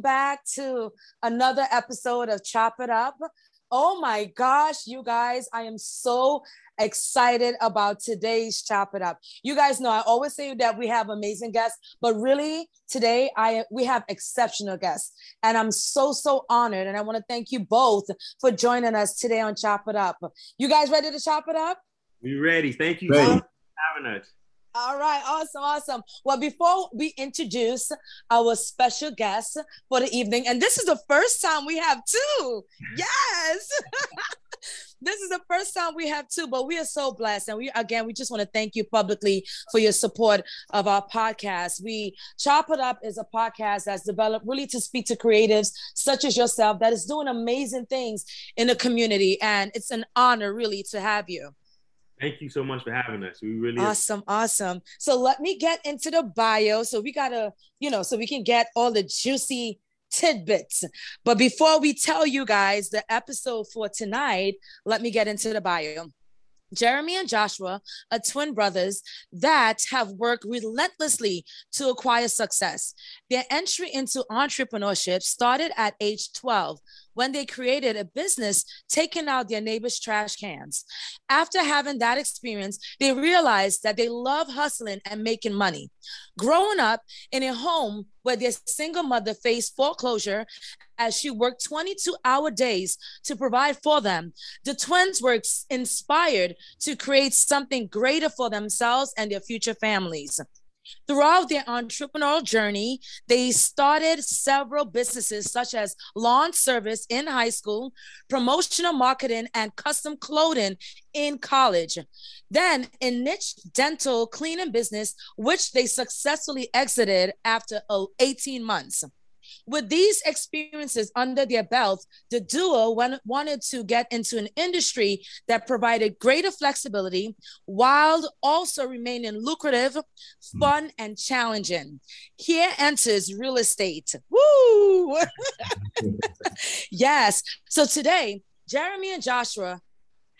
welcome back to another episode of Chop It Up. Oh my gosh, you guys, I am so excited about today's Chop It Up. You guys know I always say that we have amazing guests, but really today I we have exceptional guests. And I'm so so honored and I want to thank you both for joining us today on Chop It Up. You guys ready to chop it up? We ready. Thank you ready. for having us. All right, awesome, awesome. Well, before we introduce our special guest for the evening, and this is the first time we have two. Yes. this is the first time we have two, but we are so blessed. And we, again, we just want to thank you publicly for your support of our podcast. We Chop It Up is a podcast that's developed really to speak to creatives such as yourself that is doing amazing things in the community. And it's an honor, really, to have you. Thank you so much for having us. We really awesome, awesome. So let me get into the bio. So we gotta, you know, so we can get all the juicy tidbits. But before we tell you guys the episode for tonight, let me get into the bio. Jeremy and Joshua are twin brothers that have worked relentlessly to acquire success. Their entry into entrepreneurship started at age 12 when they created a business taking out their neighbors' trash cans. After having that experience, they realized that they love hustling and making money. Growing up in a home where their single mother faced foreclosure as she worked 22 hour days to provide for them, the twins were inspired to create something greater for themselves and their future families. Throughout their entrepreneurial journey, they started several businesses such as lawn service in high school, promotional marketing, and custom clothing in college. Then a niche dental cleaning business, which they successfully exited after uh, 18 months. With these experiences under their belt, the duo wanted to get into an industry that provided greater flexibility while also remaining lucrative, hmm. fun, and challenging. Here enters real estate. Woo! yes. So today, Jeremy and Joshua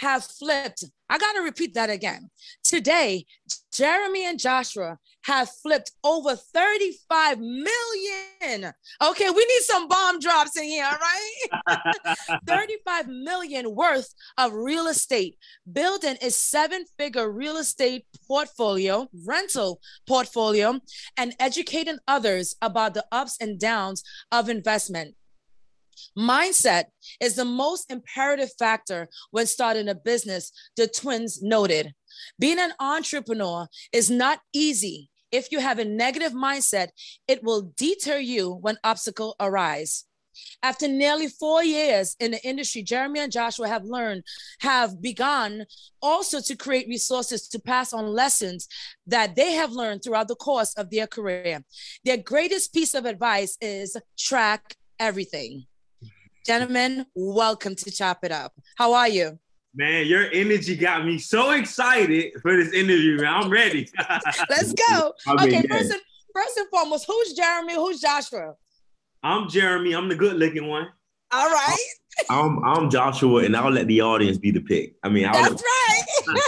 have flipped. I got to repeat that again. Today, Jeremy and Joshua have flipped over 35 million. Okay, we need some bomb drops in here, right? 35 million worth of real estate, building a seven figure real estate portfolio, rental portfolio, and educating others about the ups and downs of investment. Mindset is the most imperative factor when starting a business, the twins noted. Being an entrepreneur is not easy. If you have a negative mindset, it will deter you when obstacles arise. After nearly four years in the industry, Jeremy and Joshua have learned, have begun also to create resources to pass on lessons that they have learned throughout the course of their career. Their greatest piece of advice is track everything. Gentlemen, welcome to Chop It Up. How are you? Man, your energy got me so excited for this interview, man. I'm ready. Let's go. I mean, okay, first and, first and foremost, who's Jeremy? Who's Joshua? I'm Jeremy. I'm the good looking one. All right. I'm I'm Joshua, and I'll let the audience be the pick. I mean, I'll that's right.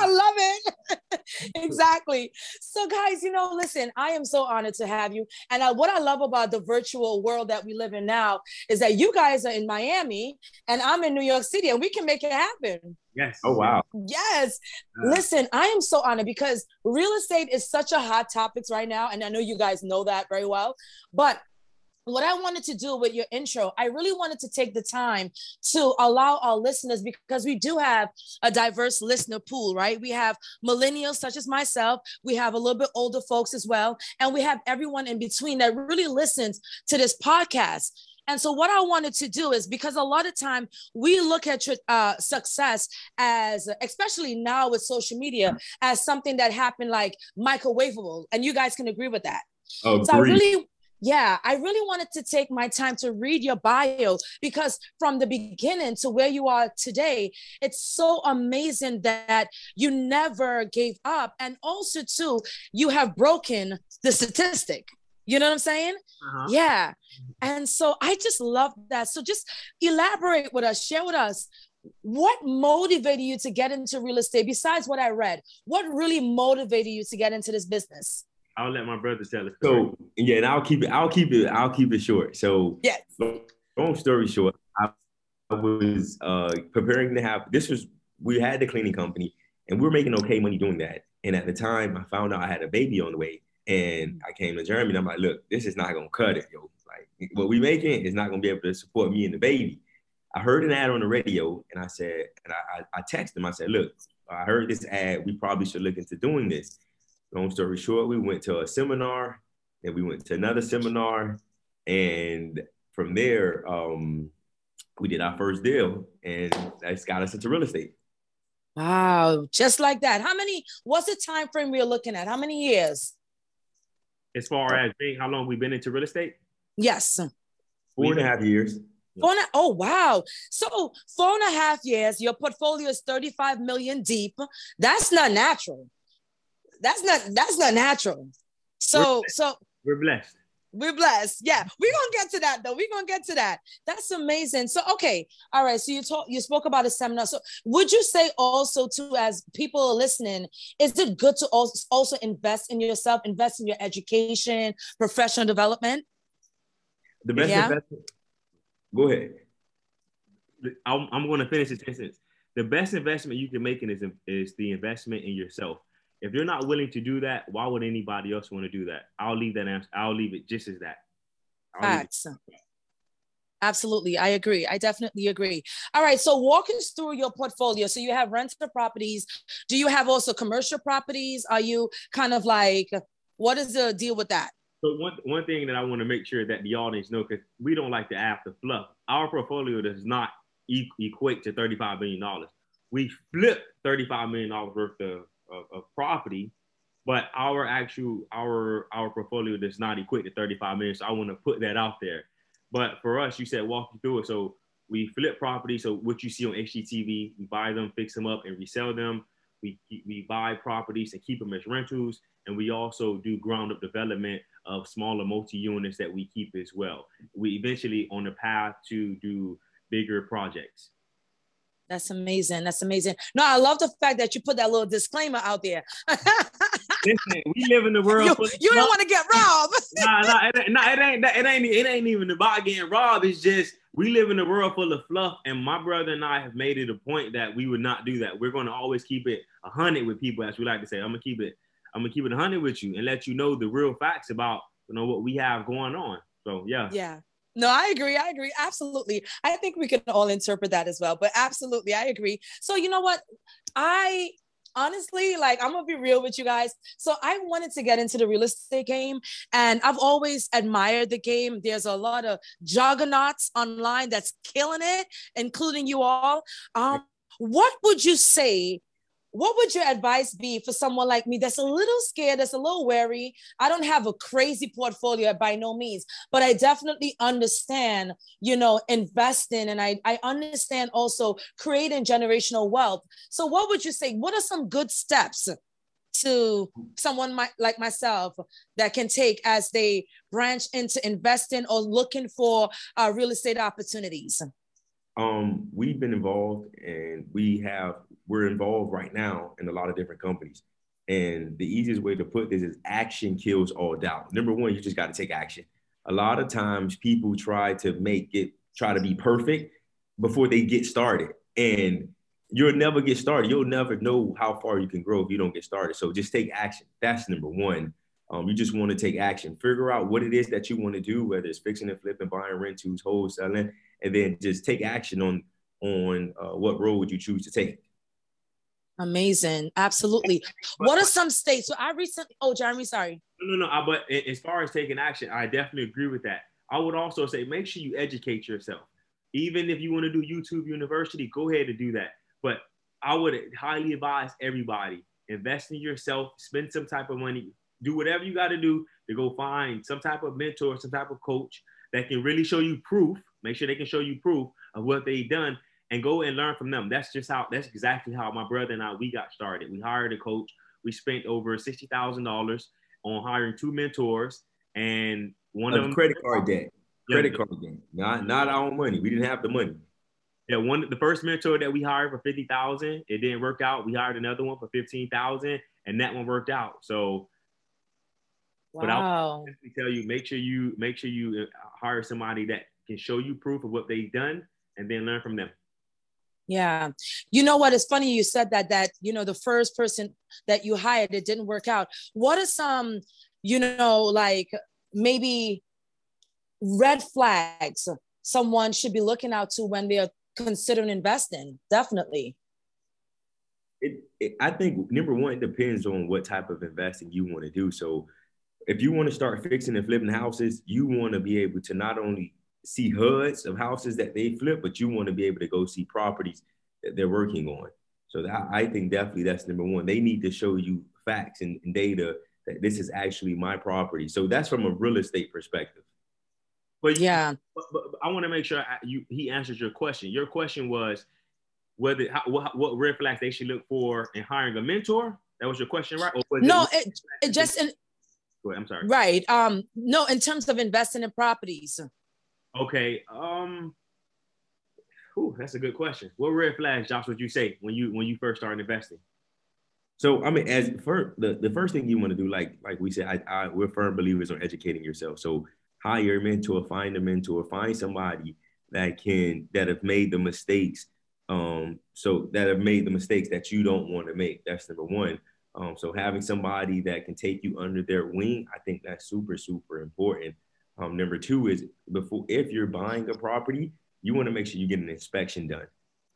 I love it. exactly. So, guys, you know, listen, I am so honored to have you. And uh, what I love about the virtual world that we live in now is that you guys are in Miami and I'm in New York City, and we can make it happen. Yes. Oh, wow. Yes. Uh, Listen, I am so honored because real estate is such a hot topic right now. And I know you guys know that very well. But what I wanted to do with your intro, I really wanted to take the time to allow our listeners because we do have a diverse listener pool, right? We have millennials such as myself, we have a little bit older folks as well, and we have everyone in between that really listens to this podcast. And so, what I wanted to do is because a lot of time we look at uh, success as, especially now with social media, as something that happened like microwavable, and you guys can agree with that. Oh, so I really yeah, I really wanted to take my time to read your bio because from the beginning to where you are today, it's so amazing that you never gave up. And also, too, you have broken the statistic. You know what I'm saying? Uh-huh. Yeah. And so I just love that. So just elaborate with us, share with us what motivated you to get into real estate besides what I read? What really motivated you to get into this business? I'll let my brother tell it. So yeah, and I'll keep it. I'll keep it. I'll keep it short. So yes. Long story short, I, I was uh, preparing to have. This was we had the cleaning company, and we were making okay money doing that. And at the time, I found out I had a baby on the way, and I came to Jeremy. And I'm like, look, this is not gonna cut it, yo. Like what we making is not gonna be able to support me and the baby. I heard an ad on the radio, and I said, and I, I, I texted him. I said, look, I heard this ad. We probably should look into doing this. Long story short, we went to a seminar, and we went to another seminar, and from there, um, we did our first deal, and that's got us into real estate. Wow, just like that. How many? What's the time frame we're looking at? How many years? As far as being, how long we've been into real estate? Yes. Four and a half years. Four and a, oh wow. So four and a half years, your portfolio is 35 million deep. That's not natural that's not that's not natural. So we're so we're blessed. We're blessed. Yeah, we're gonna get to that though. We're gonna get to that. That's amazing. So okay, all right. So you talk you spoke about a seminar. So would you say also too, as people are listening, is it good to also also invest in yourself, invest in your education, professional development? The best yeah. investment. Go ahead. I'm, I'm going to finish this sentence. The best investment you can make in is, is the investment in yourself. If you're not willing to do that, why would anybody else want to do that? I'll leave that answer. I'll leave it just as that. Facts. Absolutely. I agree. I definitely agree. All right. So walk us through your portfolio. So you have rental properties. Do you have also commercial properties? Are you kind of like, what is the deal with that? So one, one thing that I want to make sure that the audience know, because we don't like to add the fluff. Our portfolio does not equate to $35 million. We flip $35 million worth of of, of property, but our actual our our portfolio does not equate to 35 million. So I want to put that out there. But for us, you said walk you through it. So we flip property. So what you see on HGTV, we buy them, fix them up, and resell them. We, we buy properties and keep them as rentals. And we also do ground up development of smaller multi units that we keep as well. We eventually on the path to do bigger projects. That's amazing. That's amazing. No, I love the fact that you put that little disclaimer out there. Listen, we live in the world. You, you don't want to get robbed. nah, nah, it, nah, it ain't. It ain't. It ain't even about getting robbed. It's just we live in a world full of fluff, and my brother and I have made it a point that we would not do that. We're going to always keep it a hundred with people, as we like to say. I'm gonna keep it. I'm gonna keep it a hundred with you and let you know the real facts about you know what we have going on. So yeah. Yeah. No, I agree. I agree. Absolutely. I think we can all interpret that as well, but absolutely, I agree. So, you know what? I honestly, like, I'm gonna be real with you guys. So, I wanted to get into the real estate game, and I've always admired the game. There's a lot of juggernauts online that's killing it, including you all. Um, what would you say what would your advice be for someone like me that's a little scared, that's a little wary? I don't have a crazy portfolio by no means, but I definitely understand, you know, investing and I, I understand also creating generational wealth. So, what would you say? What are some good steps to someone my, like myself that can take as they branch into investing or looking for uh, real estate opportunities? Um, we've been involved and we have we're involved right now in a lot of different companies. And the easiest way to put this is action kills all doubt. Number one, you just got to take action. A lot of times people try to make it, try to be perfect before they get started. And you'll never get started. You'll never know how far you can grow if you don't get started. So just take action. That's number one. Um, you just want to take action. Figure out what it is that you want to do, whether it's fixing and flipping, buying rentals, wholesaling, and then just take action on on uh, what road would you choose to take. Amazing. Absolutely. what are some states? So I recently, oh, Jeremy, sorry. No, no, no. But as far as taking action, I definitely agree with that. I would also say make sure you educate yourself. Even if you want to do YouTube University, go ahead and do that. But I would highly advise everybody invest in yourself, spend some type of money, do whatever you got to do to go find some type of mentor, some type of coach that can really show you proof. Make sure they can show you proof of what they've done and go and learn from them. That's just how that's exactly how my brother and I we got started. We hired a coach. We spent over sixty thousand dollars on hiring two mentors and one of, of them credit card debt. Credit card debt. Not not our own money. We didn't have the money. Yeah, one the first mentor that we hired for fifty thousand, it didn't work out. We hired another one for fifteen thousand, and that one worked out. So But I'll tell you, make sure you make sure you uh, hire somebody that can show you proof of what they've done, and then learn from them. Yeah. You know what? It's funny you said that, that, you know, the first person that you hired, it didn't work out. What are some, you know, like maybe red flags someone should be looking out to when they're considering investing? Definitely. It, it, I think number one, it depends on what type of investing you want to do. So if you want to start fixing and flipping houses, you want to be able to not only see hoods of houses that they flip, but you want to be able to go see properties that they're working on. So that, I think definitely that's number one. They need to show you facts and, and data that this is actually my property. So that's from a real estate perspective. But yeah, but, but I want to make sure I, you he answers your question. Your question was whether how, what, what red flags they should look for in hiring a mentor. That was your question, right? no, it, it, it just in, ahead, I'm sorry. Right. Um. No, in terms of investing in properties. Okay. Um. Whew, that's a good question. What red flags, Josh, would you say when you when you first started investing? So I mean, as first the, the first thing you want to do, like like we said, I, I we're firm believers on educating yourself. So hire a mentor, find a mentor, find somebody that can that have made the mistakes. Um, so that have made the mistakes that you don't want to make. That's number one. Um, so having somebody that can take you under their wing, I think that's super, super important. Um, number two is before if you're buying a property, you want to make sure you get an inspection done.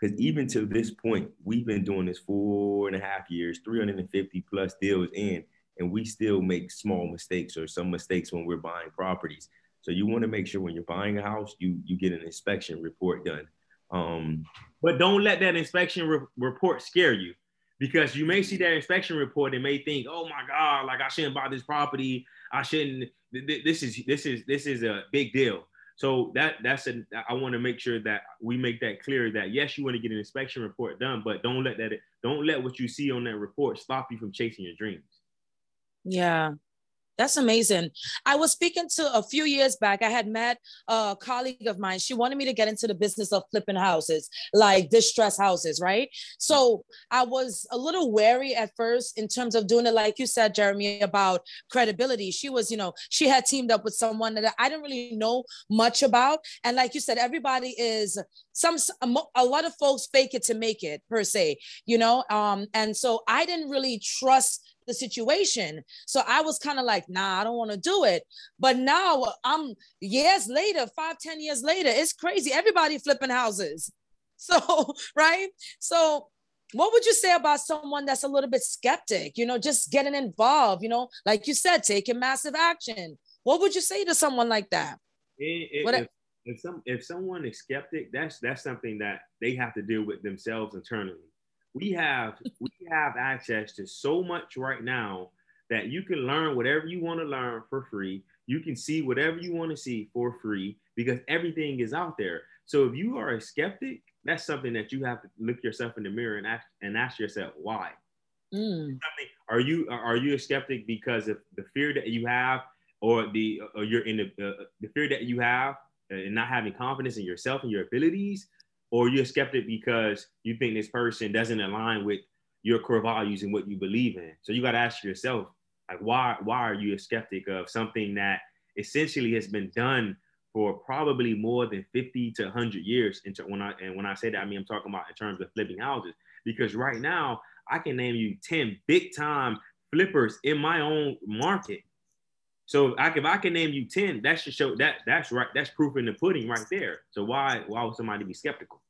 Because even to this point, we've been doing this four and a half years, 350 plus deals in, and we still make small mistakes or some mistakes when we're buying properties. So you want to make sure when you're buying a house, you you get an inspection report done. Um, but don't let that inspection re- report scare you because you may see that inspection report and may think, oh my God, like I shouldn't buy this property. I shouldn't, this is, this is, this is a big deal. So that that's a, I want to make sure that we make that clear that yes, you want to get an inspection report done, but don't let that, don't let what you see on that report stop you from chasing your dreams. Yeah. That's amazing. I was speaking to a few years back. I had met a colleague of mine. She wanted me to get into the business of flipping houses, like distress houses, right? So I was a little wary at first in terms of doing it, like you said, Jeremy, about credibility. She was, you know, she had teamed up with someone that I didn't really know much about. And like you said, everybody is some a lot of folks fake it to make it per se, you know. Um, and so I didn't really trust the situation. So I was kind of like, nah, I don't want to do it. But now I'm years later, five, ten years later, it's crazy. Everybody flipping houses. So, right? So what would you say about someone that's a little bit skeptic, you know, just getting involved, you know, like you said, taking massive action? What would you say to someone like that? It, it, if, if some if someone is skeptic, that's that's something that they have to deal with themselves internally we have we have access to so much right now that you can learn whatever you want to learn for free. You can see whatever you want to see for free because everything is out there. So if you are a skeptic, that's something that you have to look yourself in the mirror and ask and ask yourself why. Mm. Are you are you a skeptic because of the fear that you have, or the or you're in the uh, the fear that you have and not having confidence in yourself and your abilities, or you're a skeptic because you think this person doesn't align with your core values and what you believe in. So you got to ask yourself, like, why why are you a skeptic of something that essentially has been done for probably more than 50 to 100 years? Into when I and when I say that, I mean I'm talking about in terms of flipping houses. Because right now, I can name you 10 big time flippers in my own market so if I, if I can name you 10, that should show that that's right. That's proof in the pudding right there. So why why would somebody be skeptical?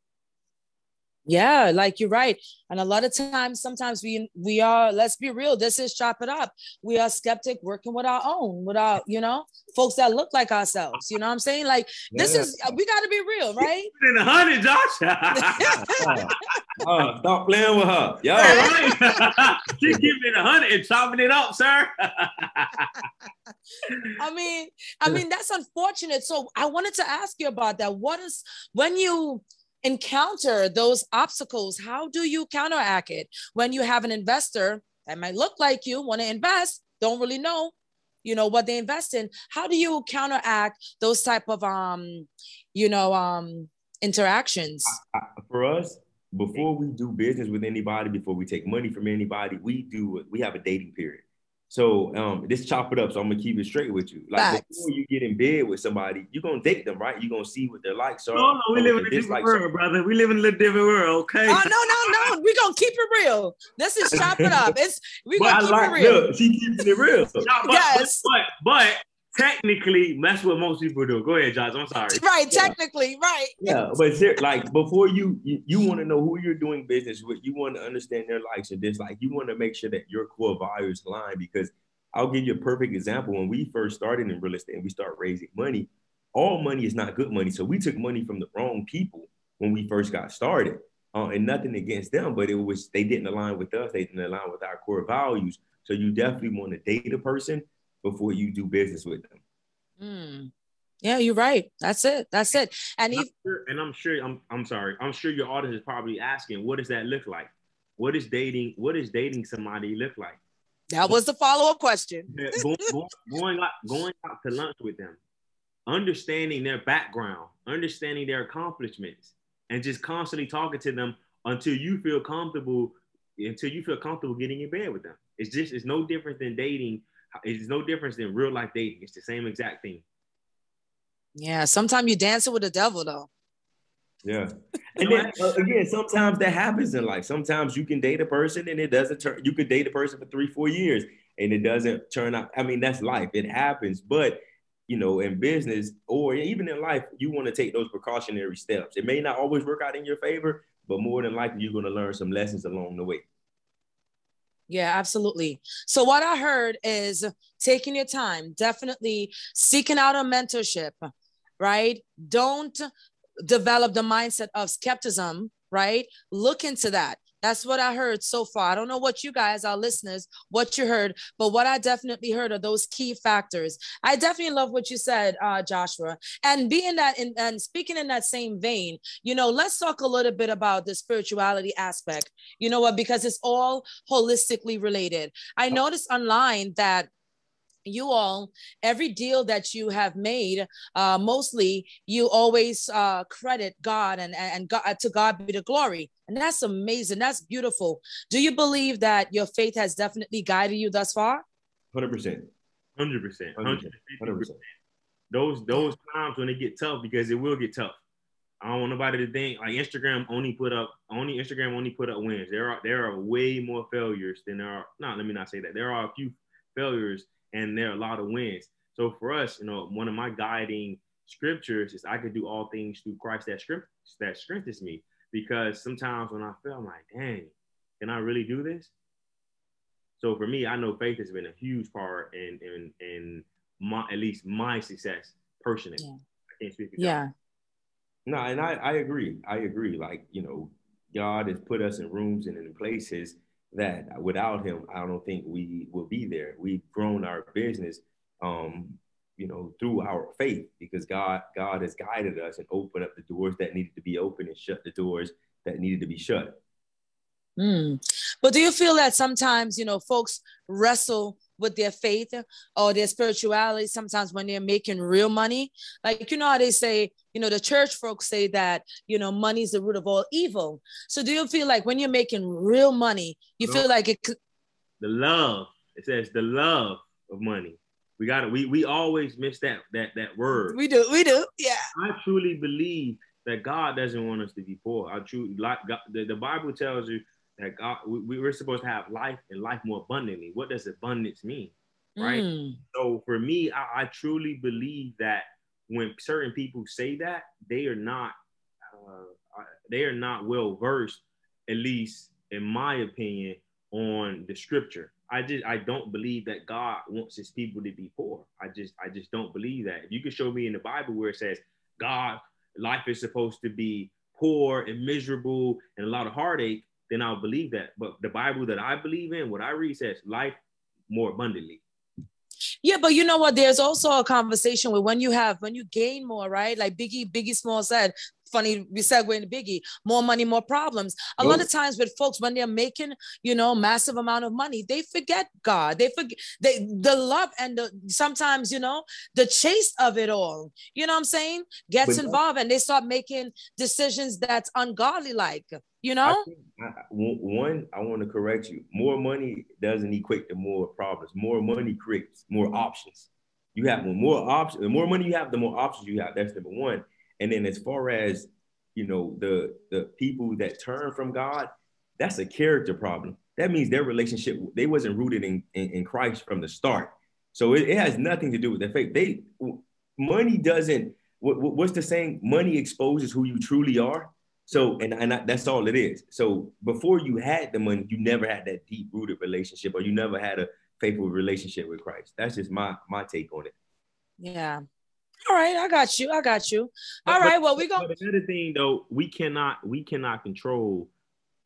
Yeah, like you're right. And a lot of times, sometimes we we are, let's be real, this is chop it up. We are skeptic working with our own, with our, you know, folks that look like ourselves. You know what I'm saying? Like this is we gotta be real, right? In a hundred, Josh. uh, stop playing with her. Yo. She's keeping it a hundred and chopping it up, sir. I mean, I mean, that's unfortunate. So I wanted to ask you about that. What is when you encounter those obstacles, how do you counteract it when you have an investor that might look like you, want to invest, don't really know, you know, what they invest in? How do you counteract those type of um, you know, um interactions? For us, before we do business with anybody, before we take money from anybody, we do we have a dating period. So um, just chop it up. So I'm gonna keep it straight with you. Like Facts. before you get in bed with somebody, you're gonna date them, right? You're gonna see what their likes are. No, no, we live in a different world, are. brother. We live in a little different world, okay? Oh no, no, no. We're gonna keep it real. This is chop it up. It's we gonna I keep like it real. look, she keeping it real. No, but, Yes. but, but technically, that's what most people do. Go ahead, Josh. I'm sorry. Right, technically, right. Yeah, but ser- like before you you, you want to know who you're doing business with, you want to understand their likes and dislikes. You want to make sure that your core values align because I'll give you a perfect example. When we first started in real estate and we start raising money, all money is not good money. So we took money from the wrong people when we first got started. Uh, and nothing against them, but it was they didn't align with us. They didn't align with our core values. So you definitely want to date a person before you do business with them. Mm. Yeah, you're right. That's it. That's it. And And I'm sure, and I'm sure I'm I'm sorry. I'm sure your audience is probably asking, what does that look like? What is dating? What is dating somebody look like? that was the follow-up question. Going, going, going out going out to lunch with them, understanding their background, understanding their accomplishments, and just constantly talking to them until you feel comfortable, until you feel comfortable getting in bed with them. It's just it's no different than dating. It's no difference than real life dating. It's the same exact thing. Yeah, sometimes you dancing with the devil though. Yeah. And then uh, again, sometimes that happens in life. Sometimes you can date a person and it doesn't turn, you could date a person for three, four years and it doesn't turn out. I mean, that's life. It happens. But, you know, in business or even in life, you want to take those precautionary steps. It may not always work out in your favor, but more than likely, you're going to learn some lessons along the way. Yeah, absolutely. So what I heard is taking your time, definitely seeking out a mentorship, right? Don't develop the mindset of skepticism, right? Look into that. That's what I heard so far. I don't know what you guys, our listeners, what you heard, but what I definitely heard are those key factors. I definitely love what you said, uh, Joshua. And being that in, and speaking in that same vein, you know, let's talk a little bit about the spirituality aspect. You know what? Because it's all holistically related. I noticed online that you all every deal that you have made uh mostly you always uh credit god and and god to god be the glory and that's amazing that's beautiful do you believe that your faith has definitely guided you thus far 100%. Hundred percent. 100%. 100%. Those those times when it get tough because it will get tough. I don't want nobody to think like Instagram only put up only Instagram only put up wins. There are there are way more failures than there are. No, let me not say that. There are a few failures and there are a lot of wins. So for us, you know, one of my guiding scriptures is I could do all things through Christ that script that strengthens me. Because sometimes when I feel I'm like, dang, can I really do this? So for me, I know faith has been a huge part in in in my at least my success personally. Yeah. I can't speak for y'all. yeah No, and I, I agree. I agree. Like, you know, God has put us in rooms and in places that without him, I don't think we will be there. We've grown our business um, you know, through our faith because God, God has guided us and opened up the doors that needed to be open and shut the doors that needed to be shut. Mm. But do you feel that sometimes, you know, folks wrestle with their faith or their spirituality sometimes when they're making real money? Like, you know how they say, you know, the church folks say that, you know, money is the root of all evil. So do you feel like when you're making real money, you No. feel like it could, The love. It says the love of money. We got to We we always miss that that that word. we do, we do, yeah. I truly believe that God doesn't want us to be poor. I truly like the, the Bible tells you that God we, we're supposed to have life and life more abundantly. What does abundance mean? Right. Mm. So for me, I, I truly believe that when certain people say that, they are not uh, they are not well versed, at least in my opinion, on the scripture. I just I don't believe that God wants his people to be poor. I just I just don't believe that. If you could show me in the Bible where it says God life is supposed to be poor and miserable and a lot of heartache, then I'll believe that. But the Bible that I believe in, what I read says life more abundantly. Yeah, but you know what? There's also a conversation with when you have when you gain more, right? Like Biggie, Biggie Small said, funny, we segue into Biggie, more money, more problems. A lot of oh. times with folks, when they're making, you know, massive amount of money, they forget God. They forget they the love and the sometimes, you know, the chase of it all. You know what I'm saying? Gets involved and they start making decisions that's ungodly like. You know. I I, one, I want to correct you. More money doesn't equate to more problems. More money creates more options. You have more options. The more money you have, the more options you have. That's number one. And then as far as you know, the the people that turn from God, that's a character problem. That means their relationship they wasn't rooted in in, in Christ from the start. So it, it, has nothing to do with their faith. They money doesn't. What, what's the saying? Money exposes who you truly are. So and and that's all it is. So before you had the money, you never had that deep rooted relationship, or you never had a faithful relationship with Christ. That's just my my take on it. Yeah. All right, I got you. I got you. All but, right, well, we go. But another thing though, we cannot we cannot control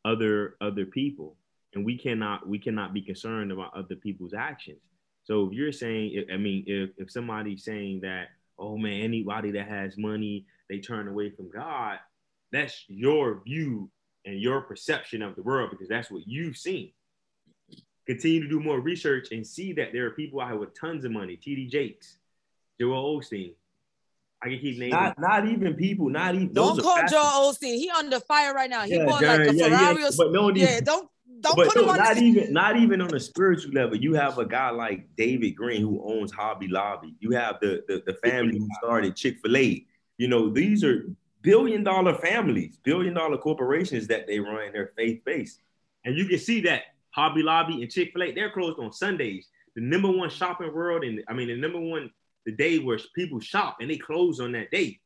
other other people, and we cannot we cannot be concerned about other people's actions. So if you're saying, I mean, if if somebody's saying that, oh man, anybody that has money, they turn away from God, that's your view and your perception of the world because that's what you've seen continue to do more research and see that there are people out here with tons of money. TD Jakes, Joel Osteen. I can keep naming. Not, not even people. Not even. Don't call Joel Osteen. He under fire right now. He yeah, bought like a yeah, Ferrari. Yeah, but no, yeah, don't don't but put no, him on. Not the- even not even on a spiritual level. You have a guy like David Green who owns Hobby Lobby. You have the the, the family who started Chick Fil A. You know these are billion dollar families, billion dollar corporations that they run their faith based. And you can see that Hobby Lobby and Chick Fil A, they're closed on Sundays. The number one shopping world, and I mean the number one the day where people shop, and they close on that day.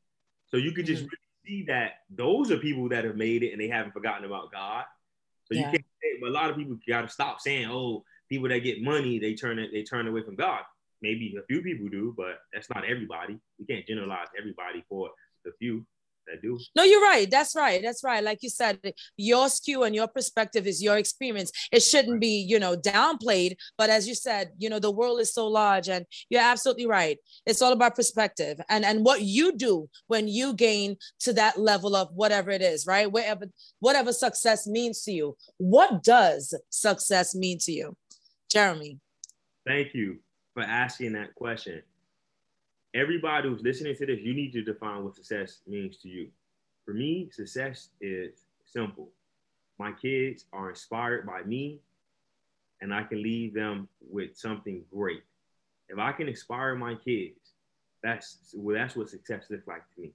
So you could just mm-hmm. really see that those are people that have made it and they haven't forgotten about God. So yeah. you can't say, but a lot of people got to stop saying, "Oh, people that get money, they turn it, they turn away from God." Maybe a few people do, but that's not everybody. You can't generalize everybody for the few do. No, you're right. That's right. That's right. Like you said, your skew and your perspective is your experience. It shouldn't be, you know, downplayed. But as you said, you know, the world is so large, and you're absolutely right. It's all about perspective and and what you do when you gain to that level of whatever it is, right? Whatever whatever success means to you. What does success mean to you, Jeremy? Thank you for asking that question everybody who's listening to this, you need to define what success means to you. For me, success is simple. My kids are inspired by me, and I can leave them with something great. If I can inspire my kids, that's well, that's what success looks like to me.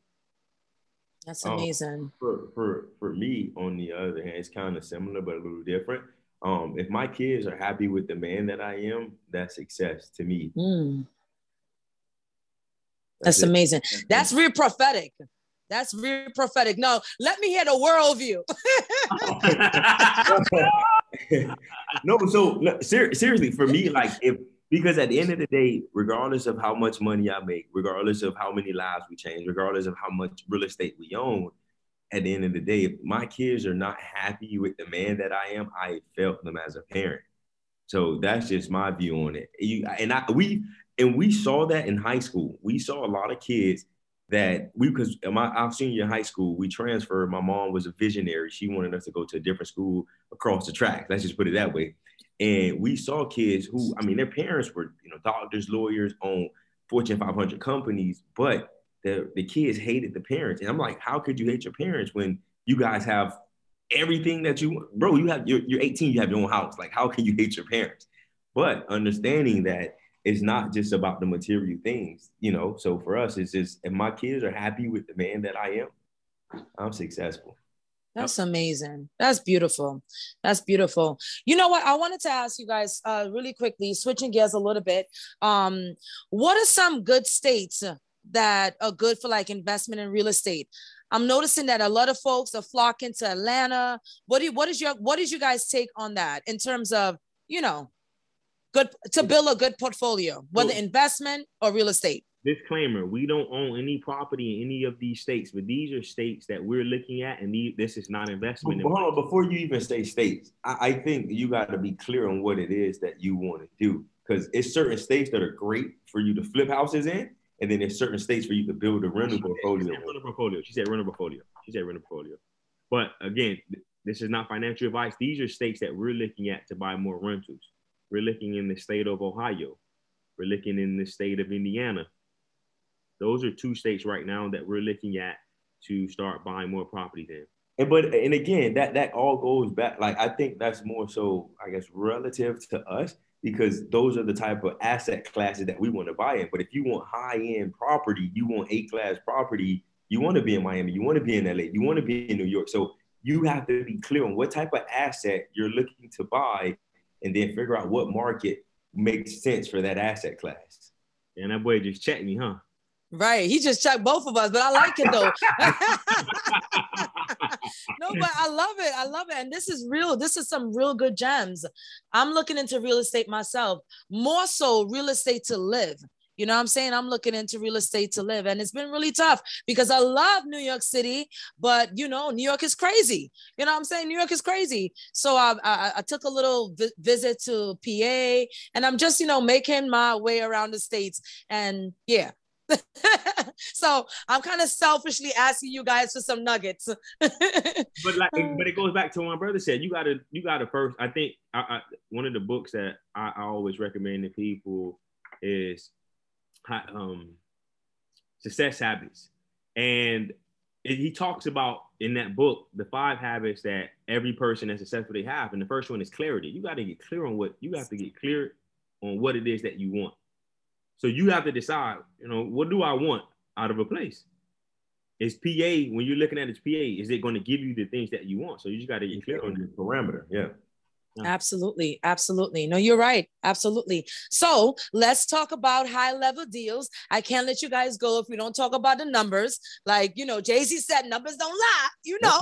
That's um, amazing. Um, for, for for me, on the other hand, it's kind of similar but a little different. Um, if my kids are happy with the man that I am, that's success to me. Mm. That's, That's amazing. That's real prophetic. That's real prophetic. No, let me hear the worldview. no, so ser- seriously, for me, like if because at the end of the day, regardless of how much money I make, regardless of how many lives we change, regardless of how much real estate we own, at the end of the day, if my kids are not happy with the man that I am, I failed them as a parent. So that's just my view on it. You, and I, we and we saw that in high school. We saw a lot of kids that we because my our senior in high school, we transferred. My mom was a visionary. She wanted us to go to a different school across the track. Let's just put it that way. And we saw kids who, I mean, their parents were, you know, doctors, lawyers, on Fortune 500 companies, but the, the kids hated the parents. And I'm like, how could you hate your parents when you guys have everything that you, bro, you have, you're, you're 18, you have your own house. Like, how can you hate your parents? But understanding that it's not just about the material things, you know. So for us, it's just if my kids are happy with the man that I am, I'm successful. That's amazing. That's beautiful. That's beautiful. You know what? I wanted to ask you guys uh, really quickly, switching gears a little bit. Um, what are some good states that are good for like investment in real estate? I'm noticing that a lot of folks are flocking to Atlanta. What do you, what is your what is you guys take on that in terms of you know good to build a good portfolio, whether investment or real estate. Disclaimer: We don't own any property in any of these states, but these are states that we're looking at, and these, this is not investment. But hold on, before you even say states, I, I think you got to be clear on what it is that you want to do, because it's certain states that are great for you to flip houses in, and then there's certain states for you to build a rental portfolio. Rental portfolio. She said rental portfolio. She said rental portfolio. But again, this is not financial advice. These are states that we're looking at to buy more rentals. We're looking in the state of Ohio. We're looking in the state of Indiana. Those are two states right now that we're looking at to start buying more properties in. And but and again, that that all goes back. Like I think that's more so, I guess, relative to us because those are the type of asset classes that we want to buy in. But if you want high end property, you want A class property, you want to be in Miami, you want to be in LA, you want to be in New York. So you have to be clear on what type of asset you're looking to buy, and then figure out what market makes sense for that asset class. And that boy just checked me, huh? Right. He just checked both of us, but I like it though. no, but I love it. I love it. And this is real. This is some real good gems. I'm looking into real estate myself, more so real estate to live. You know what I'm saying? I'm looking into real estate to live. And it's been really tough because I love New York City, but you know, New York is crazy. You know what I'm saying? New York is crazy. So I, I, I took a little vi- visit to PA and I'm just, you know, making my way around the States. And yeah, so I'm kind of selfishly asking you guys for some nuggets. but like, um, but it goes back to what my brother said. You gotta, you gotta first. I think I, I, one of the books that I, I, always recommend to people is um, Success Habits, and he talks about in that book the five habits that every person that's successful they have, and the first one is clarity. You got to get clear on what you have to get clear on what it is that you want. So you have to decide, you know, what do I want out of a place? Is PA when you're looking at its PA, is it going to give you the things that you want? So you just got to get clear on your parameter. Yeah. Absolutely. Absolutely. No, you're right. Absolutely. So let's talk about high level deals. I can't let you guys go if we don't talk about the numbers. Like, you know, Jay Z said, numbers don't lie, you know,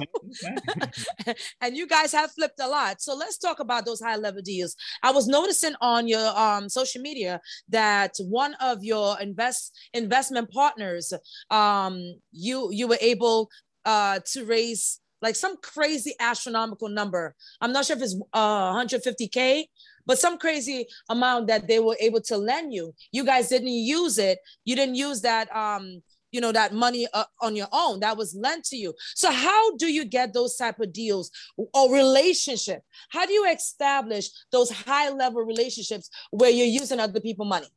and you guys have flipped a lot. So let's talk about those high level deals. I was noticing on your um, social media that one of your invest investment partners, um, you you were able uh, to raise like some crazy astronomical number. I'm not sure if it's uh, 150K, but some crazy amount that they were able to lend you. You guys didn't use it. You didn't use that, um, you know, that money uh, on your own. That was lent to you. So how do you get those type of deals or relationship? How do you establish those high level relationships where you're using other people money?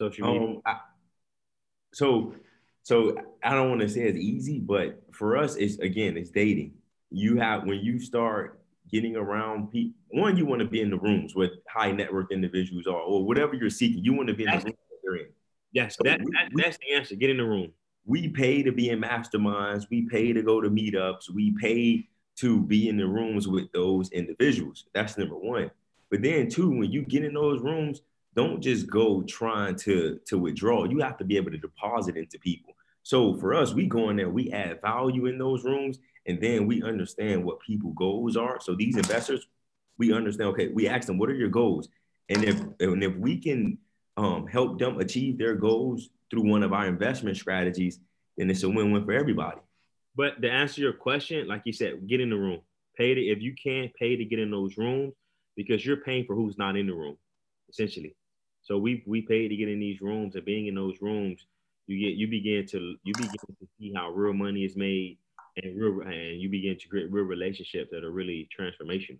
Social media. Um, I, so so I don't want to say it's easy, but for us, it's again, it's dating. You have when you start getting around people. One, you want to be in the rooms with high net worth individuals are, or whatever you're seeking. You want to be in the room that they're in. Yes, so that, we, that, that's the answer. Get in the room. We pay to be in masterminds. We pay to go to meetups. We pay to be in the rooms with those individuals. That's number one. But then two, when you get in those rooms, don't just go trying to to withdraw. You have to be able to deposit into people. So for us, we go in there, we add value in those rooms, and then we understand what people goals are. So these investors, we understand. Okay, we ask them, what are your goals? And if and if we can um, help them achieve their goals through one of our investment strategies, then it's a win-win for everybody. But to answer your question, like you said, get in the room. Pay to if you can pay to get in those rooms because you're paying for who's not in the room, essentially. So we we pay to get in these rooms and being in those rooms you get you begin to you begin to see how real money is made and real and you begin to create real relationships that are really transformational.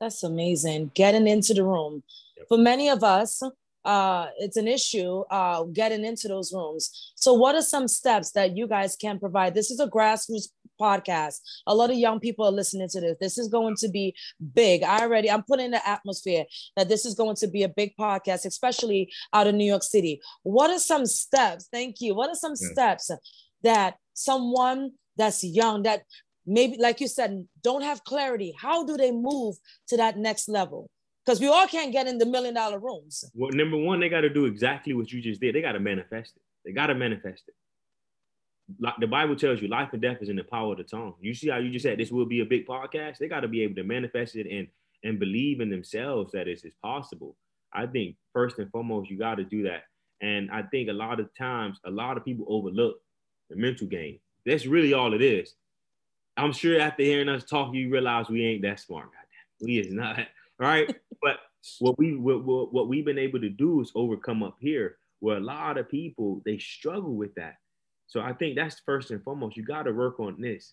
That's amazing. Getting into the room. Yep. For many of us, uh, it's an issue uh, getting into those rooms. So, what are some steps that you guys can provide? This is a grassroots podcast. A lot of young people are listening to this. This is going to be big. I already, I'm putting the atmosphere that this is going to be a big podcast, especially out of New York City. What are some steps? Thank you. What are some yeah. steps that someone that's young, that maybe, like you said, don't have clarity, how do they move to that next level? Because we all can't get in the million dollar rooms. Well, number one, they got to do exactly what you just did. They got to manifest it. They got to manifest it the Bible tells you life and death is in the power of the tongue. You see how you just said this will be a big podcast? They got to be able to manifest it and and believe in themselves that it's, it's possible. I think first and foremost, you got to do that. And I think a lot of times, a lot of people overlook the mental game. That's really all it is. I'm sure after hearing us talk, you realize we ain't that smart. Goddamn, we is not right. but what we what, what we've been able to do is overcome up here, where a lot of people they struggle with that so I think that's first and foremost. You got to work on this.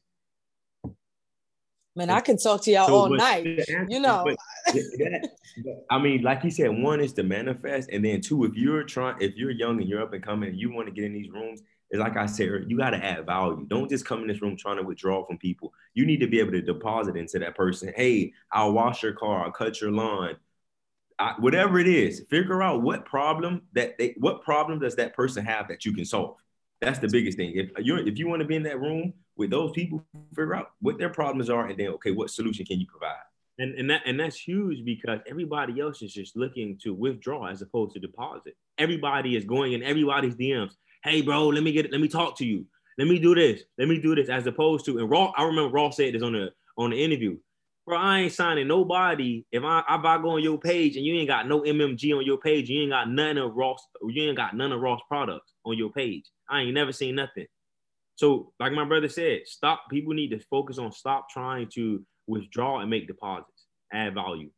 Man, I can talk to y'all so, all night. Answer, you know. that, I mean, like you said, one is to manifest, and then two, if you're trying, if you're young and you're up and coming, and you want to get in these rooms, is like I said, you got to add value. Don't just come in this room trying to withdraw from people. You need to be able to deposit into that person. Hey, I'll wash your car, I'll cut your lawn, I, whatever it is. Figure out what problem that they, what problem does that person have that you can solve. That's the biggest thing. If you if you want to be in that room with those people, figure out what their problems are, and then okay, what solution can you provide? And and that and that's huge because everybody else is just looking to withdraw as opposed to deposit. Everybody is going in everybody's DMs. Hey, bro, let me get it. Let me talk to you. Let me do this. Let me do this. As opposed to and Ross. I remember Ross said this on the on the interview. Bro, I ain't signing nobody. If I if I go on your page and you ain't got no MMG on your page, you ain't got none of Ross. You ain't got none of Ross products on your page. I ain't never seen nothing. So, like my brother said, stop. People need to focus on stop trying to withdraw and make deposits, add value.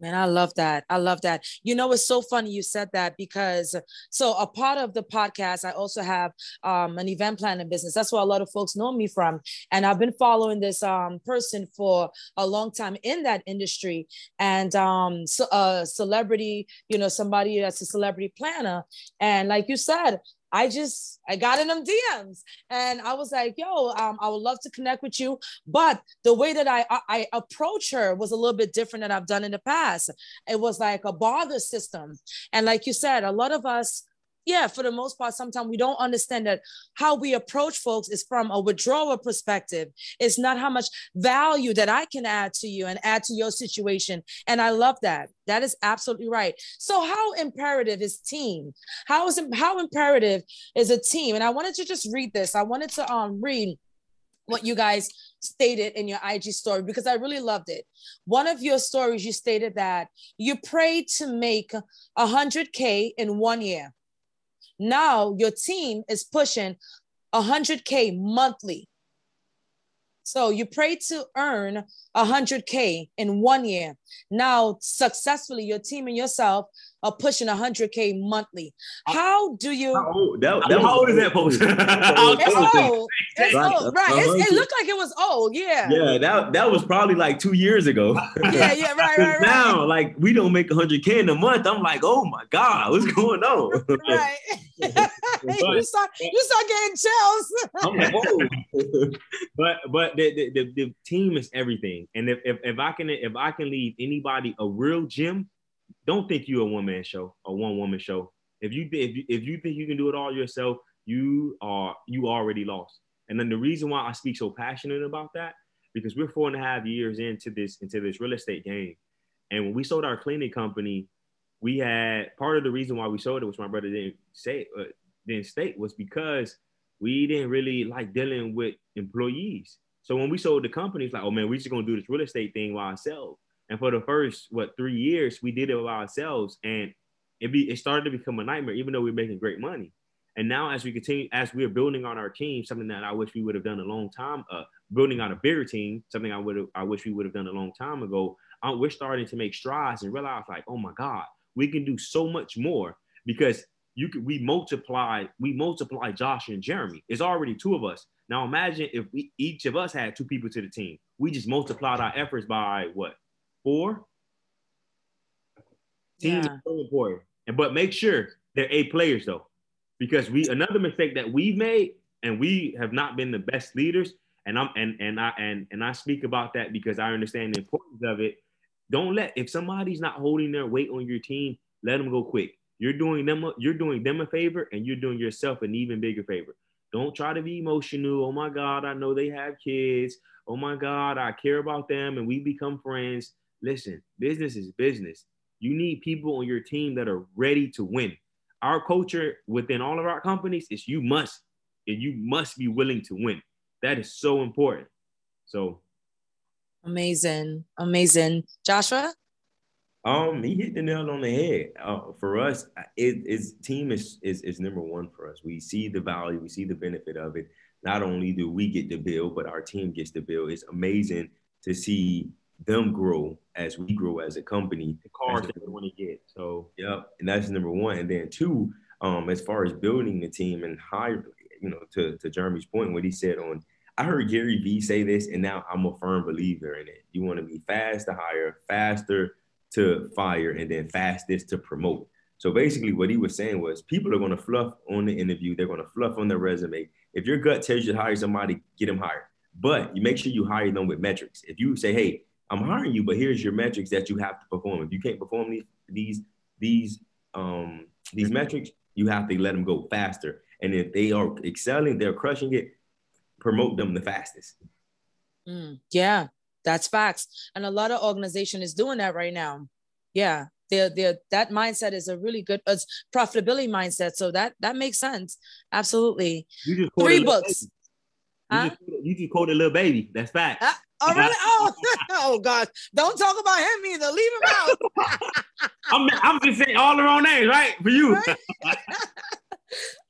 Man, I love that. I love that. You know, it's so funny you said that because so a part of the podcast, I also have um, an event planning business. That's where a lot of folks know me from, and I've been following this um, person for a long time in that industry, and um, so a celebrity, you know, somebody that's a celebrity planner, and like you said, I just I got in them DMs and I was like, yo, um, I would love to connect with you. But the way that I, I, I approach her was a little bit different than I've done in the past. It was like a bother system. And like you said, a lot of us yeah, for the most part, sometimes we don't understand that how we approach folks is from a withdrawal perspective. It's not how much value that I can add to you and add to your situation. And I love that. That is absolutely right. So, how imperative is team? How is how imperative is a team? And I wanted to just read this. I wanted to um read what you guys stated in your IG story because I really loved it. One of your stories, you stated that you prayed to make 100K in one year. Now your team is pushing 100K monthly. So you pray to earn 100K in one year. Now, successfully, your team and yourself are pushing 100K monthly. How do you? How old, that, that how old is that post? it's old. It's right. old. Right. It's, it looked like it was old. Yeah. Yeah. That, that was probably like two years ago. yeah. Yeah. Right. Right. right. Now, like, we don't make 100K in a month. I'm like, oh my God, what's going on? right. You, start, you start getting chills. I'm like, but but the, the, the, the team is everything. And if, if, if I can if I can leave anybody a real gem, don't think you're a one man show, a one woman show. If you if you, if you think you can do it all yourself, you are you already lost. And then the reason why I speak so passionate about that because we're four and a half years into this into this real estate game, and when we sold our cleaning company, we had part of the reason why we sold it, which my brother didn't say uh, didn't state, was because we didn't really like dealing with employees. So when we sold the company, it's like, oh man, we're just gonna do this real estate thing by ourselves. And for the first what three years, we did it by ourselves, and it be it started to become a nightmare, even though we are making great money. And now, as we continue, as we're building on our team, something that I wish we would have done a long time, uh, building out a bigger team, something I would I wish we would have done a long time ago. We're starting to make strides and realize, like, oh my God, we can do so much more because you could we multiply, we multiply Josh and Jeremy. It's already two of us. Now imagine if we each of us had two people to the team. We just multiplied our efforts by what four. Team yeah. is so important. And but make sure they're A players though. Because we another mistake that we've made, and we have not been the best leaders. And I'm and and I and and I speak about that because I understand the importance of it. Don't let if somebody's not holding their weight on your team, let them go quick. You're doing them you're doing them a favor and you're doing yourself an even bigger favor. Don't try to be emotional. Oh my God, I know they have kids. Oh my God, I care about them and we become friends. Listen, business is business. You need people on your team that are ready to win. Our culture within all of our companies is you must, and you must be willing to win. That is so important. So amazing, amazing. Joshua? Um, he hit the nail on the head. Uh, for us, it is team is, is is number one for us. We see the value, we see the benefit of it. Not only do we get the bill, but our team gets the bill. It's amazing to see them grow as we grow as a company. The cars that we want to get. So yep, and that's number one. And then two, um, as far as building the team and hiring, you know, to to Jeremy's point, what he said on, I heard Gary Vee say this, and now I'm a firm believer in it. You want to be fast to hire, faster to fire, and then fastest to promote. So basically, what he was saying was people are going to fluff on the interview. They're going to fluff on their resume. If your gut tells you to hire somebody, get them hired. But you make sure you hire them with metrics. If you say, "Hey, I'm hiring you, but here's your metrics that you have to perform. If you can't perform these these these um these metrics, you have to let them go faster. And if they are excelling, they're crushing it, promote them the fastest. Mm, yeah, that's facts. And a lot of organization is doing that right now. Yeah. They're, they're, that mindset is a really good uh, profitability mindset. So that that makes sense. Absolutely. You just Three books. You, Huh? just, you just quoted Lil Baby. That's fact. Ah, oh really? Oh, oh God! Don't talk about him either. Leave him out. I'm, I'm just saying all the wrong names, right? For you. Right?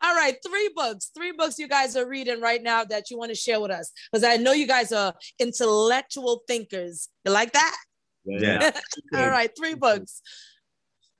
All right, three books, three books you guys are reading right now that you want to share with us, because I know you guys are intellectual thinkers. You like that? Yeah. All right, three books.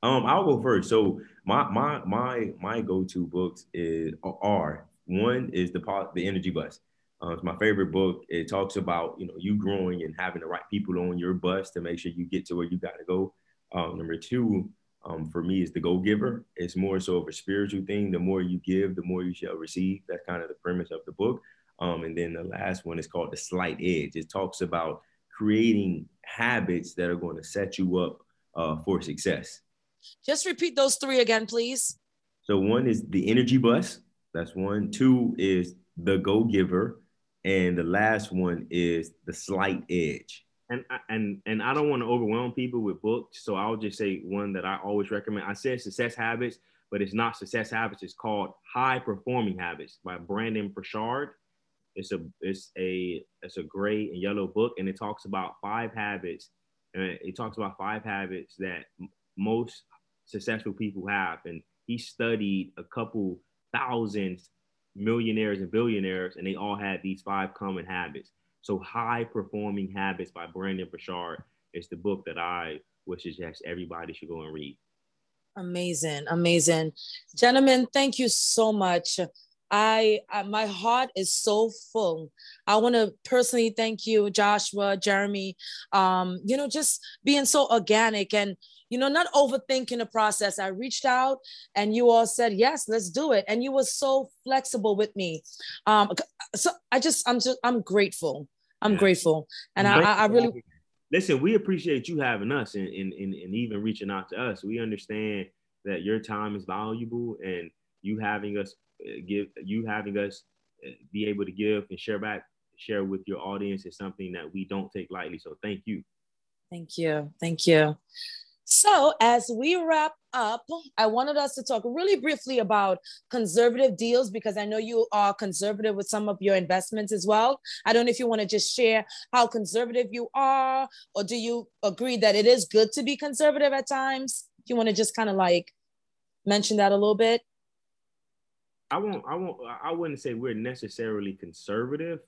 Um, I'll go first. So my my my my go-to books is are one is the po- the Energy Bus. Uh, it's my favorite book. It talks about you know you growing and having the right people on your bus to make sure you get to where you got to go. Um, number two, um, for me, is the Go Giver. It's more so of a spiritual thing. The more you give, the more you shall receive. That's kind of the premise of the book. Um, and then the last one is called The Slight Edge. It talks about creating habits that are going to set you up uh, for success. Just repeat those three again, please. So one is the energy bus. That's one. Two is the go giver. And the last one is the slight edge. and and and I don't want to overwhelm people with books, so I'll just say one that I always recommend. I said Success Habits, but it's not Success Habits. It's called High Performing Habits by Brendon Burchard. It's a it's a it's a gray and yellow book, and it talks about five habits. And it talks about five habits that m- most successful people have, and he studied a couple thousand millionaires and billionaires, and they all had these five common habits. So, High Performing Habits by Brendon Burchard is the book that I would suggest everybody should go and read. Amazing, amazing, gentlemen. Thank you so much. I, I my heart is so full. I want to personally thank you, Joshua, Jeremy. Um, you know, just being so organic and you know not overthinking the process. I reached out and you all said yes, let's do it, and you were so flexible with me. Um, so I just I'm just I'm grateful. I'm Yeah. grateful, and I, I, I really listen. We appreciate you having us and, and, and, and even reaching out to us. We understand that your time is valuable, and you having us give you having us uh, be able to give and share back, share with your audience is something that we don't take lightly. So thank you. Thank you. Thank you. So, as we wrap up, I wanted us to talk really briefly about conservative deals because I know you are conservative with some of your investments as well. I don't know if you want to just share how conservative you are, or do you agree that it is good to be conservative at times? If you want to just kind of like mention that a little bit. I won't. I won't. I wouldn't say we're necessarily conservative.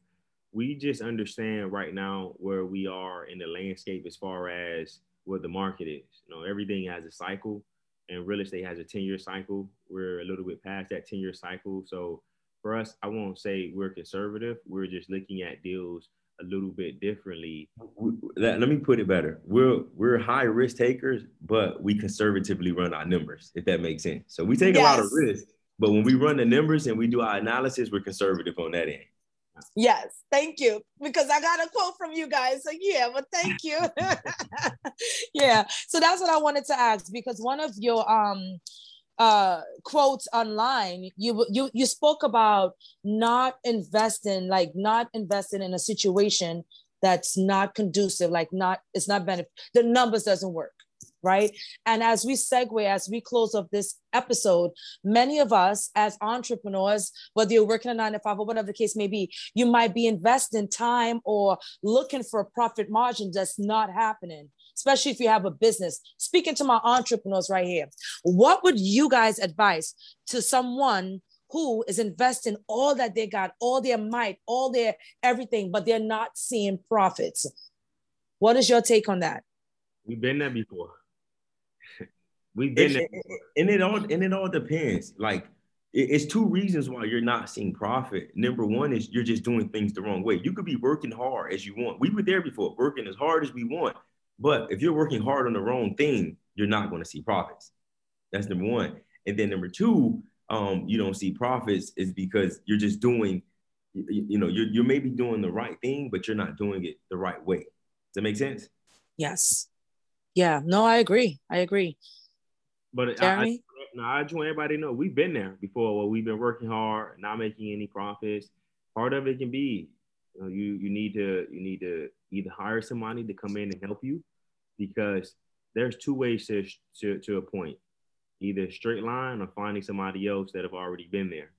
We just understand right now where we are in the landscape as far as what the market is. You know, everything has a cycle, and real estate has a ten-year cycle. We're a little bit past that ten-year cycle, so for us, I won't say we're conservative. We're just looking at deals a little bit differently. Let, let me put it better. We're we're high risk takers, but we conservatively run our numbers, if that makes sense. So we take a lot of risk, but when we run the numbers and we do our analysis, we're conservative on that end. Yes, thank you. Because I got a quote from you guys. So yeah, but thank you. yeah. So that's what I wanted to ask because one of your um uh quotes online you you you spoke about not investing like not investing in a situation that's not conducive like not it's not benefit the numbers doesn't work right and as we segue as we close up this episode many of us as entrepreneurs whether you're working a nine to five or whatever the case may be you might be investing time or looking for a profit margin that's not happening especially if you have a business speaking to my entrepreneurs right here what would you guys advise to someone who is investing all that they got, all their might, all their everything, but they're not seeing profits? What is your take on that? We've been there before. We've been And, there. and it all and it all depends. Like it's two reasons why you're not seeing profit. Number one is you're just doing things the wrong way. You could be working hard as you want. We were there before, working as hard as we want. But if you're working hard on the wrong thing, you're not going to see profits. That's number one. And then number two, um, you don't see profits is because you're just doing, you, you know, you're, you're maybe doing the right thing, but you're not doing it the right way. Does that make sense? Yes. Yeah. No, I agree. I agree. But Jeremy? I, I, I just want everybody to know we've been there before. Well, we've been working hard, not making any profits. Part of it can be you, know, you you need to you need to either hire somebody to come in and help you because there's two ways to, to, to a point either straight line or finding somebody else that have already been there.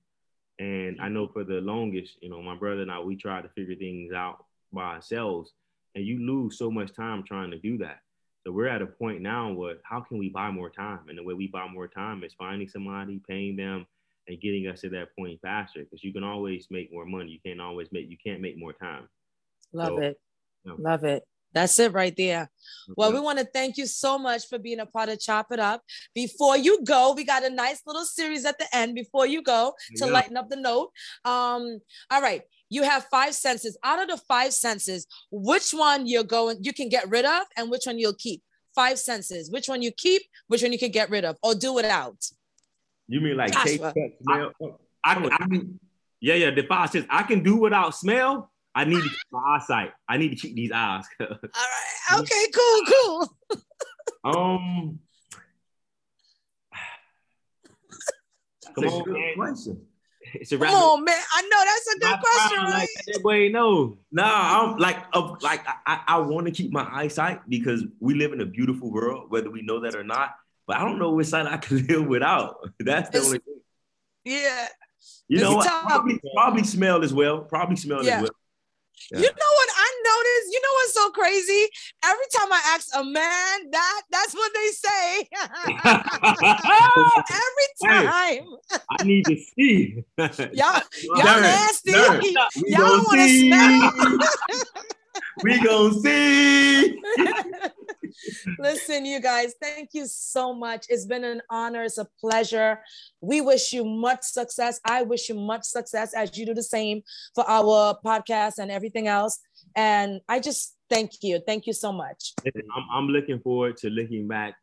And I know for the longest, you know, my brother and I, we tried to figure things out by ourselves, and you lose so much time trying to do that. So we're at a point now where how can we buy more time? And the way we buy more time is finding somebody, paying them, and getting us to that point faster. Because you can always make more money. You can't always make you can't make more time. Love so, it. You know. Love it. That's it right there. Well, we want to thank you so much for being a part of Chop It Up. Before you go, we got a nice little series at the end before you go to yeah. lighten up the note. Um, all right. You have five senses. Out of the five senses, which one you're going, you can get rid of, and which one you'll keep? Five senses. Which one you keep, which one you can get rid of, or do without. You mean like taste, smell? I, I, I, can, yeah, yeah. The five senses. I can do without smell I need to keep my eyesight. I need to keep these eyes. All right. Okay. Cool. Cool. um. Come on, man. Question. It's a Come on, man. I know that's a good question, right? Like, wait, no. Nah, I'm like, of like, I, I want to keep my eyesight because we live in a beautiful world, whether we know that or not. But I don't know which side I can live without. That's the it's, only thing. Yeah. You know what? Probably, probably smell as well. Probably smell yeah. as well. Yeah. You know what noticed? You know what's so crazy? Every time I ask a man that, that's what they say. Every time. Hey, I need to see. y'all, y'all nasty. Y'all don't want to smell. we gonna see. Listen, you guys, thank you so much. It's been an honor. It's a pleasure. We wish you much success. I wish you much success as you do the same for our podcast and everything else. And I just thank you. Thank you so much. I'm, I'm looking forward to looking back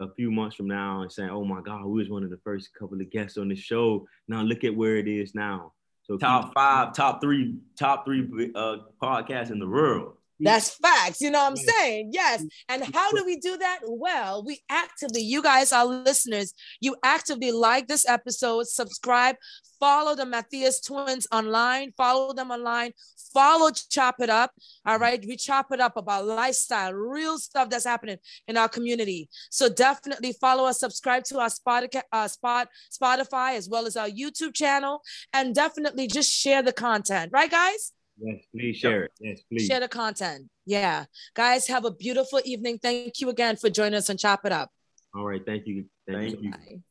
a few months from now and saying, "Oh my God, we was one of the first couple of guests on the show." Now look at where it is now. So top five, top three, top three uh, podcasts in the world. That's facts. You know what I'm saying? Yes. And how do we do that? Well, we actively, you guys, our listeners, you actively like this episode, subscribe, follow the Matthias twins online, follow them online, follow Chop It Up. All right. We chop it up about lifestyle, real stuff that's happening in our community. So definitely follow us, subscribe to our Spotify, uh, Spot, Spotify as well as our YouTube channel, and definitely just share the content. Right, guys? Yes, please share it. Yes, please. Share the content. Yeah. Guys, have a beautiful evening. Thank you again for joining us on Chop It Up. All right. Thank you. Thank, thank you. you.